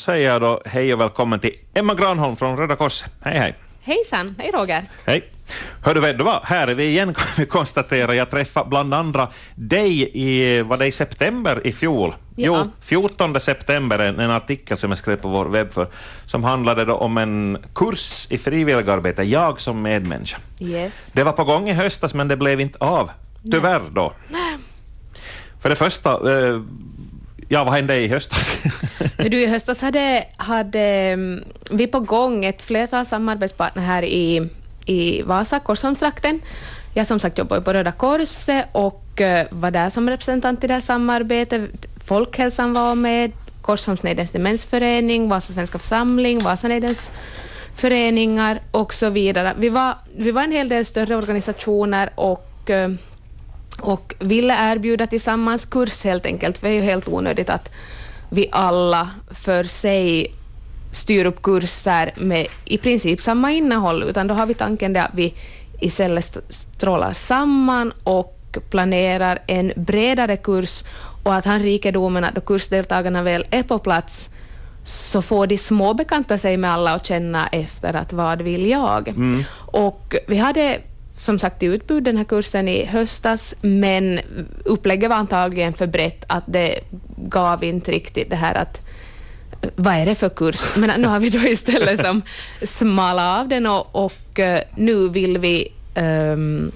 säger jag då hej och välkommen till Emma Granholm från Röda Korset. Hej, hej. Hejsan, hej Roger. Hej. Hördu, vet du vad? Här är vi igen kan vi konstatera. Jag träffade bland andra dig i, var det i september i fjol? Ja. Jo, 14 september, en, en artikel som jag skrev på vår webb för, som handlade om en kurs i frivilligarbete, jag som medmänniska. Yes. Det var på gång i höstas, men det blev inte av. Tyvärr då. För det första, eh, ja, vad hände i höstas? Du, I höstas hade, hade mm, vi på gång ett flertal samarbetspartner här i, i Vasa, Korsholmstrakten. Jag som sagt jobbar på Röda Korset och eh, var där som representant i det här samarbetet. Folkhälsan var med, Korsholmsnejdens demensförening, Vasa svenska församling, Vasanejdens föreningar och så vidare. Vi var, vi var en hel del större organisationer och eh, och ville erbjuda tillsammans kurs helt enkelt, för det är ju helt onödigt att vi alla för sig styr upp kurser med i princip samma innehåll, utan då har vi tanken det att vi istället st- strålar samman och planerar en bredare kurs och att han rikedomen att då kursdeltagarna väl är på plats så får de små bekanta sig med alla och känna efter att vad vill jag? Och vi hade som sagt i utbud den här kursen i höstas, men upplägget var antagligen för brett att det gav inte riktigt det här att vad är det för kurs? Men nu har vi då istället som smala av den och, och eh, nu vill vi um,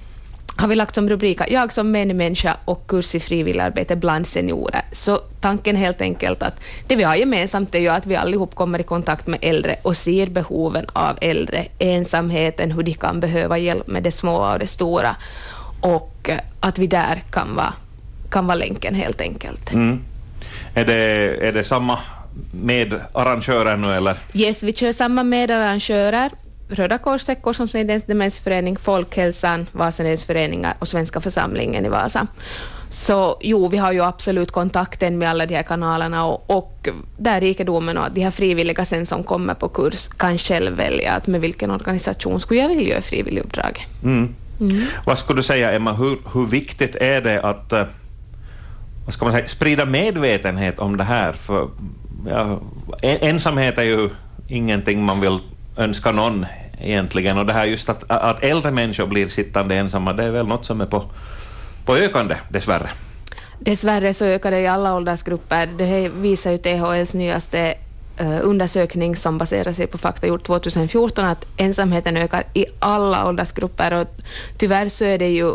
har vi lagt som rubrik Jag som medmänniska och kurs i frivilligarbete bland seniorer. Så tanken helt enkelt att det vi har gemensamt är ju att vi allihop kommer i kontakt med äldre och ser behoven av äldre, ensamheten, hur de kan behöva hjälp med det små och det stora och eh, att vi där kan vara, kan vara länken helt enkelt. Mm. Är, det, är det samma med arrangörer nu eller? Yes, vi kör samma medarrangörer. Röda Korset, Korsholmsnejdens demensförening, Folkhälsan, Vasanedens föreningar och Svenska församlingen i Vasa. Så jo, vi har ju absolut kontakten med alla de här kanalerna och, och där rikedomen och att de här frivilliga sen som kommer på kurs kan själv välja att med vilken organisation skulle jag vilja göra frivilliguppdrag. Mm. Vad skulle du säga, Emma, hur, hur viktigt är det att eh, vad ska man säga, sprida medvetenhet om det här? För, ja, ensamhet är ju ingenting man vill önska någon egentligen, och det här just att, att äldre människor blir sittande ensamma, det är väl något som är på, på ökande, dessvärre. Dessvärre så ökar det i alla åldersgrupper. Det här visar ju THLs nyaste eh, undersökning som baserar sig på fakta gjort 2014 att ensamheten ökar i alla åldersgrupper och tyvärr så är det ju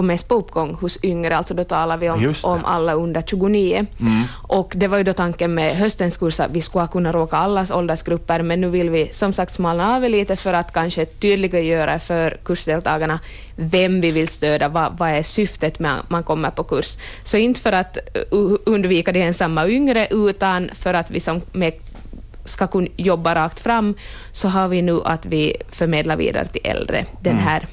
på mest på uppgång hos yngre, alltså då talar vi om, det. om alla under 29. Och det var ju då tanken med höstens kurs att vi skulle kunna råka allas åldersgrupper, men nu vill vi som sagt smalna av lite för att kanske tydliggöra för kursdeltagarna vem vi vill stödja, vad, vad är syftet med att man kommer på kurs. Så inte för att undvika de ensamma yngre, utan för att vi som med ska kunna jobba rakt fram, så har vi nu att vi förmedlar vidare till äldre den här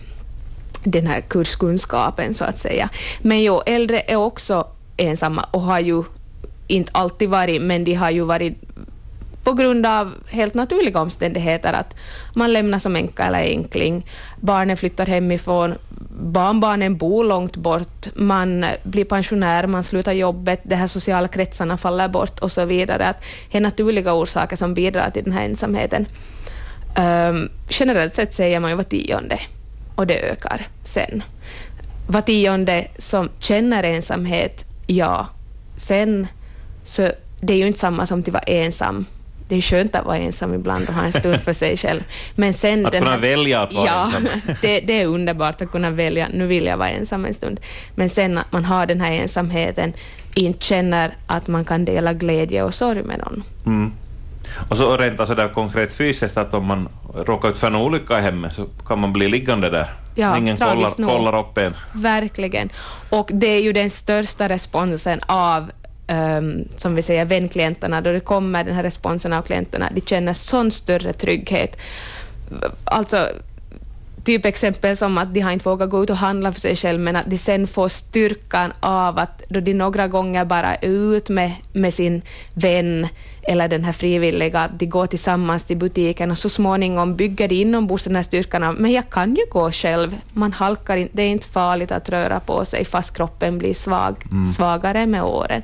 den här kurskunskapen så att säga. Men jo, äldre är också ensamma och har ju inte alltid varit, men de har ju varit på grund av helt naturliga omständigheter, att man lämnar som änka eller enkling, barnen flyttar hemifrån, barnbarnen bor långt bort, man blir pensionär, man slutar jobbet, de här sociala kretsarna faller bort och så vidare. Att det är naturliga orsaker som bidrar till den här ensamheten. Um, generellt sett säger man ju var tionde och det ökar sen. Var tionde som känner ensamhet, ja. Sen så det är ju inte samma som att vara ensam. Det är skönt att vara ensam ibland och ha en stund för sig själv. Men sen Att den kunna här- välja att vara ja, ensam. det, det är underbart att kunna välja, nu vill jag vara ensam en stund. Men sen att man har den här ensamheten, inte känner att man kan dela glädje och sorg med någon. Mm. Och så rent alltså där konkret fysiskt, att om man råkar ut för en olycka i hemmet så kan man bli liggande där. Ja, Ingen kollar, nog. kollar upp en. Verkligen. Och det är ju den största responsen av ehm, som vi säger, vänklienterna, då det kommer den här responsen av klienterna, de känner sån större trygghet. Alltså, typ exempel som att de har inte vågat gå ut och handla för sig själv, men att de sen får styrkan av att då de några gånger bara är ut med, med sin vän eller den här frivilliga, att de går tillsammans till butiken och så småningom bygger de inombords den här styrkan av, men jag kan ju gå själv, man halkar inte, det är inte farligt att röra på sig fast kroppen blir svag, svagare med åren.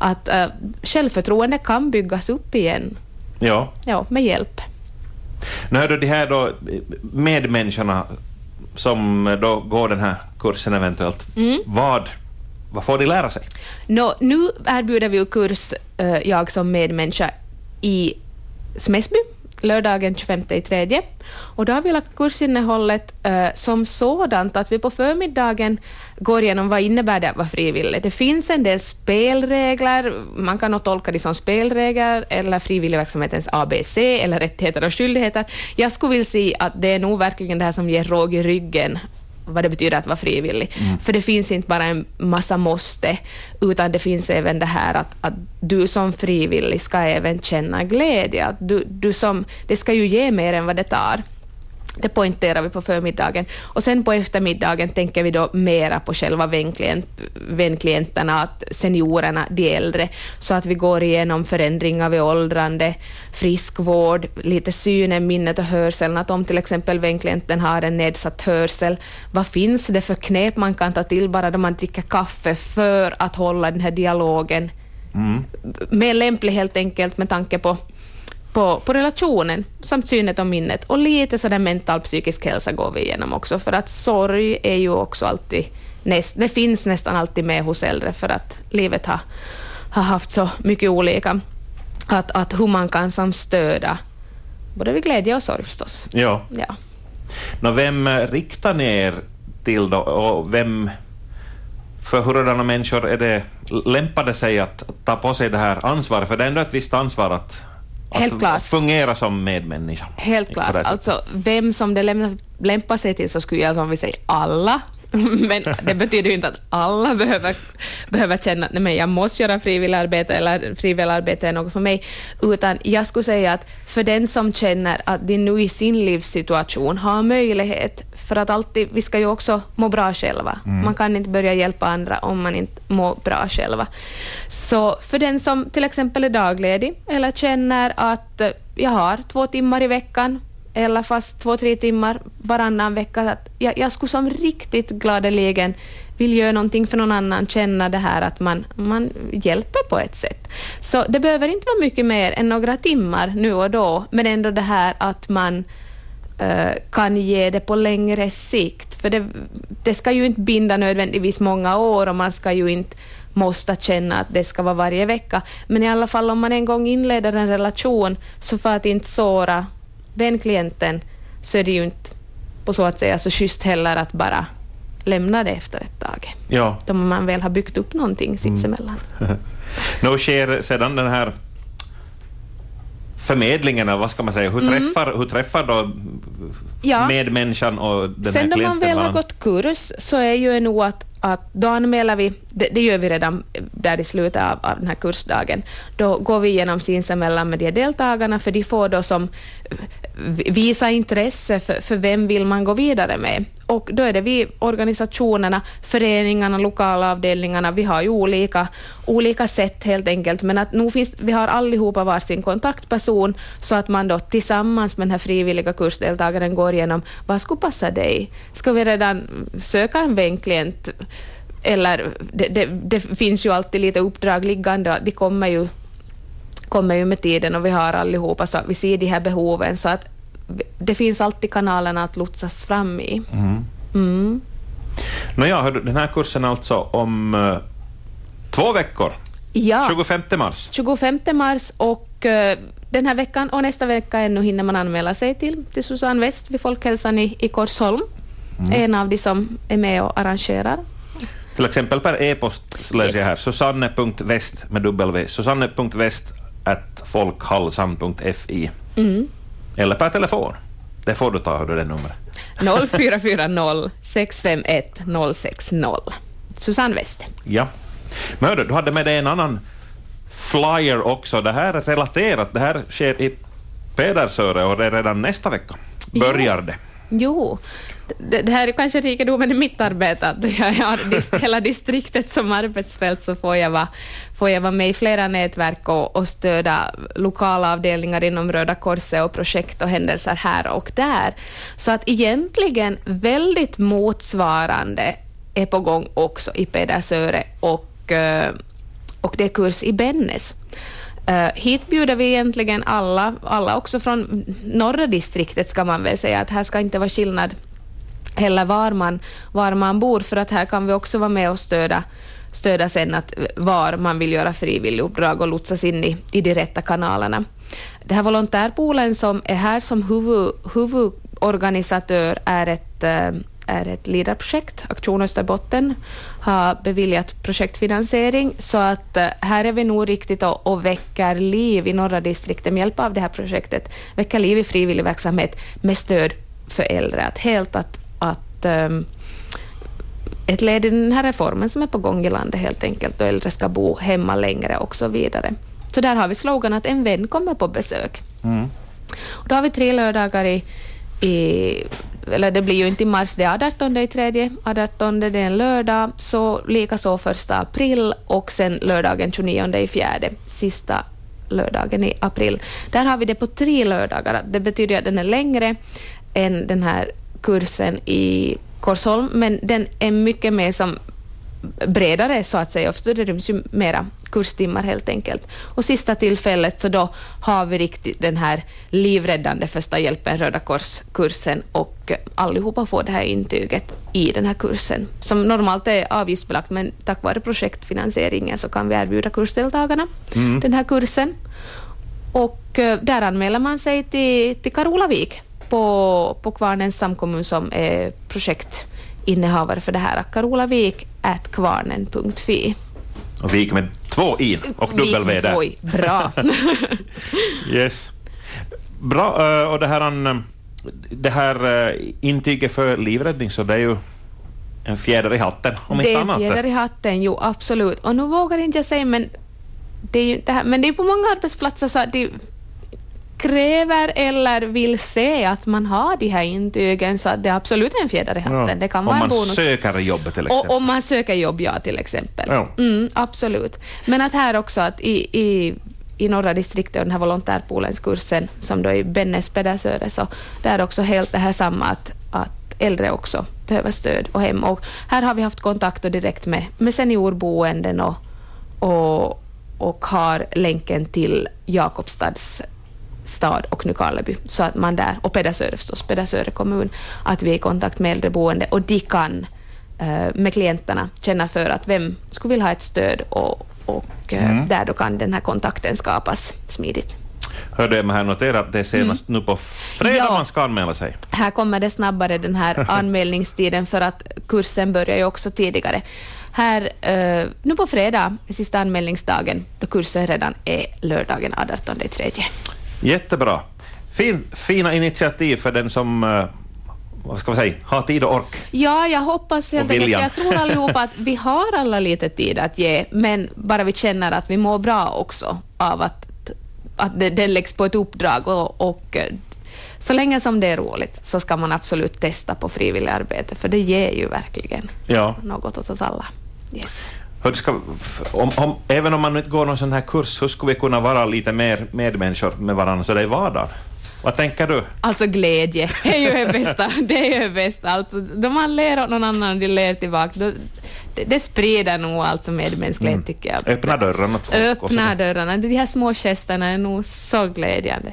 Att uh, självförtroende kan byggas upp igen Ja. Ja, med hjälp. Nu hör du de här då medmänniskorna som då går den här kursen eventuellt. Mm. Vad, vad får de lära sig? Nå, nu erbjuder vi ju kurs, eh, jag som medmänniska, i Smäsby lördagen 25 tredje. Och då har vi lagt kursinnehållet eh, som sådant att vi på förmiddagen går igenom vad innebär det att vara frivillig. Det finns en del spelregler, man kan nog tolka det som spelregler eller frivilligverksamhetens ABC eller rättigheter och skyldigheter. Jag skulle vilja säga att det är nog verkligen det här som ger råg i ryggen vad det betyder att vara frivillig. För det finns inte bara en massa måste, utan det finns även det här att, att du som frivillig ska även känna glädje. Att du, du som, det ska ju ge mer än vad det tar. Det poängterar vi på förmiddagen. Och sen på eftermiddagen tänker vi då mera på själva vänklient, vänklienterna, att seniorerna, de äldre, så att vi går igenom förändringar vid åldrande, friskvård, lite synen, minnet och hörseln, att om till exempel vänklienten har en nedsatt hörsel, vad finns det för knep man kan ta till bara då man dricker kaffe för att hålla den här dialogen Mm. mer lämplig helt enkelt med tanke på på, på relationen samt synet och minnet. Och lite sådär mental psykisk hälsa går vi igenom också, för att sorg är ju också alltid, näst, det finns nästan alltid med hos äldre för att livet har, har haft så mycket olika. Att, att hur man kan som stöda både vid glädje och sorg förstås. Ja. Ja. Nå, vem eh, riktar ni er till då, och vem, för hurdana människor är det lämpade sig att ta på sig det här ansvaret? För det är ändå ett visst ansvar att, Helt att klart. fungera som medmänniska. Helt klart. Alltså, vem som det lämpar sig till så skulle jag som vi säger alla. Men det betyder ju inte att alla behöver, behöver känna att nej, men jag måste göra frivilligarbete eller frivilligarbete är något för mig. Utan jag skulle säga att för den som känner att de nu i sin livssituation har möjlighet, för att alltid, vi ska ju också må bra själva. Man kan inte börja hjälpa andra om man inte mår bra själva. Så för den som till exempel är dagledig eller känner att jag har två timmar i veckan eller fast två, tre timmar varannan vecka. Att jag, jag skulle som riktigt gladeligen vill göra någonting för någon annan, känna det här att man, man hjälper på ett sätt. Så det behöver inte vara mycket mer än några timmar nu och då, men ändå det här att man uh, kan ge det på längre sikt. För det, det ska ju inte binda nödvändigtvis många år och man ska ju inte måste känna att det ska vara varje vecka. Men i alla fall om man en gång inleder en relation, så för att inte såra vänklienten, så är det ju inte på så att säga så schysst heller att bara lämna det efter ett tag. Ja. Då man väl har byggt upp någonting sinsemellan. Nu sker sedan den här förmedlingen, vad ska man säga, hur träffar, hur träffar då Mm. Ja. medmänniskan och den Sen här när man klienten väl har gått kurs så är ju nog att, att då anmäler vi, det, det gör vi redan där i slutet av, av den här kursdagen, då går vi igenom sinsemellan med de deltagarna för de får då som visa intresse för, för vem vill man gå vidare med. Och då är det vi organisationerna, föreningarna, lokala avdelningarna, vi har ju olika, olika sätt helt enkelt, men att nu finns, vi har allihopa varsin kontaktperson så att man då tillsammans med den här frivilliga kursdeltagaren går igenom vad skulle passa dig? Ska vi redan söka en vänklient? Eller det, det, det finns ju alltid lite uppdrag liggande, de kommer ju kommer ju med tiden och vi har allihopa så vi ser de här behoven så att det finns alltid kanalerna att lotsas fram i. Mm. Mm. Nåja, den här kursen alltså om eh, två veckor, Ja, 25 mars. 25 mars och eh, den här veckan och nästa vecka ännu hinner man anmäla sig till, till Susanne West vid Folkhälsan i, i Korsholm. En av de som är med och arrangerar. Till exempel per e-post läser jag här, susanne.west med w, susanne.west at folkhalsan.fi. Mm. Eller per telefon. Det får du ta, hördu, det numret. 0440 651 060. Susanne West. Ja. Men hördu, du hade med dig en annan flyer också. Det här är relaterat. Det här sker i Pedersöre och det är redan nästa vecka. Börjar det. Jo, det, det här är kanske rikedomen i mitt arbete, att jag har dist, hela distriktet som arbetsfält, så får jag vara, får jag vara med i flera nätverk och, och stödja lokala avdelningar inom Röda Korset och projekt och händelser här och där. Så att egentligen väldigt motsvarande är på gång också i Pedersöre och, eh, och det är kurs i Bennes. Uh, hit bjuder vi egentligen alla, alla också från norra distriktet ska man väl säga, att här ska inte vara skillnad heller var man, var man bor, för att här kan vi också vara med och stödja stödja sen att var man vill göra frivilliguppdrag och lotsas in i, i de rätta kanalerna. Det här volontärpoolen som är här som huvud, huvudorganisatör är ett, eh, är ett ledarprojekt, Aktion Österbotten har beviljat projektfinansiering, så att eh, här är vi nog riktigt och, och väcker liv i norra distriktet med hjälp av det här projektet, väcker liv i frivillig verksamhet med stöd för äldre. Att helt att, ett led i den här reformen som är på gång i landet helt enkelt, och äldre ska bo hemma längre och så vidare. Så där har vi slogan att en vän kommer på besök. Mm. Och då har vi tre lördagar i, i eller det blir ju inte i mars, det är 18 i tredje, 18 det är en lördag, så likaså första april och sen lördagen 29 i fjärde, sista lördagen i april. Där har vi det på tre lördagar, det betyder att den är längre än den här kursen i Korsholm, men den är mycket mer som bredare så att säga, för det ryms ju mera kurstimmar helt enkelt. Och sista tillfället så då har vi riktigt den här livräddande första hjälpen Röda Kors-kursen och allihopa får det här intyget i den här kursen som normalt är avgiftsbelagt men tack vare projektfinansieringen så kan vi erbjuda kursdeltagarna mm. den här kursen. Och eh, där anmäler man sig till, till Karolavik på, på Kvarnens samkommun som är projektinnehavare för det här, karolavik.kvarnen.fi. Och Vik med två i och dubbel V där. Två i. Bra. yes. Bra, eh, och det här, det här eh, intyget för livräddning, så det är ju en fjäder i hatten, om inte annat. Det är en fjäder i hatten, jo absolut. Och nu vågar inte jag säga, men det är ju det här, men det är på många arbetsplatser så att det kräver eller vill se att man har de här intygen så att det är absolut en fjäder i hatten. Ja, det kan vara en bonus. Om man söker jobb till exempel. Och, om man söker jobb, ja, till exempel. Ja. Mm, absolut. Men att här också att i, i, i norra distriktet och den här volontärpoolens kursen som då är Bennes Pedersöre, så det är också helt det här samma att, att äldre också behöver stöd och hem. Och här har vi haft kontakt direkt med, med seniorboenden och, och, och har länken till Jakobstads stad och Nykarleby, så att man där, och Pedersöre förstås, Pedersöre kommun, att vi är i kontakt med äldreboende och de kan eh, med klienterna känna för att vem skulle vilja ha ett stöd och, och eh, mm. där då kan den här kontakten skapas smidigt. Hörde jag här notera att det är senast mm. nu på fredag ja. man ska anmäla sig. Här kommer det snabbare den här anmälningstiden för att kursen börjar ju också tidigare. Här, uh, nu på fredag, sista anmälningsdagen, då kursen redan är lördagen 18.3. Jättebra. Fin, fina initiativ för den som uh, vad ska man säga, har tid och ork. Ja, jag hoppas helt enkelt, jag tror allihopa att vi har alla lite tid att ge, men bara vi känner att vi mår bra också av att, att det, det läggs på ett uppdrag och, och eh, så länge som det är roligt så ska man absolut testa på frivilligarbete, för det ger ju verkligen ja. något åt oss alla. Yes. Ska, om, om, även om man inte går någon sån här kurs, hur skulle vi kunna vara lite mer medmänniskor med varandra så det är vardagen? Vad tänker du? Alltså glädje är ju det bästa. Det är ju det bästa. Alltså, då man ler åt någon annan och de ler tillbaka, då, det, det sprider nog alltså medmänsklighet, mm. tycker jag. Öppna dörrarna Öppna dörrarna. De här små gesterna är nog så glädjande.